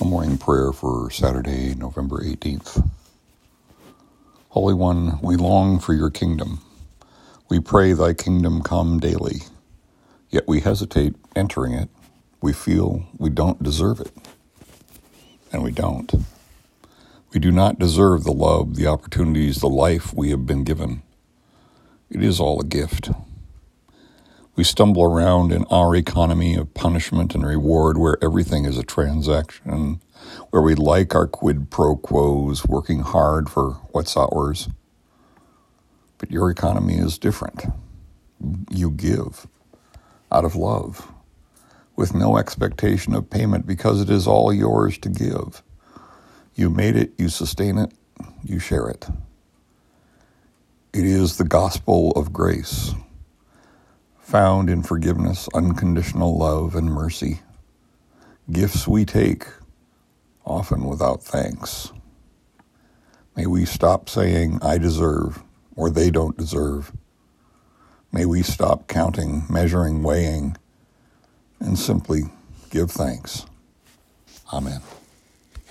A morning prayer for Saturday, November 18th. Holy One, we long for your kingdom. We pray thy kingdom come daily. Yet we hesitate entering it. We feel we don't deserve it. And we don't. We do not deserve the love, the opportunities, the life we have been given. It is all a gift. We stumble around in our economy of punishment and reward where everything is a transaction, where we like our quid pro quos, working hard for what's ours. But your economy is different. You give out of love, with no expectation of payment because it is all yours to give. You made it, you sustain it, you share it. It is the gospel of grace found in forgiveness, unconditional love, and mercy. Gifts we take, often without thanks. May we stop saying, I deserve, or they don't deserve. May we stop counting, measuring, weighing, and simply give thanks. Amen.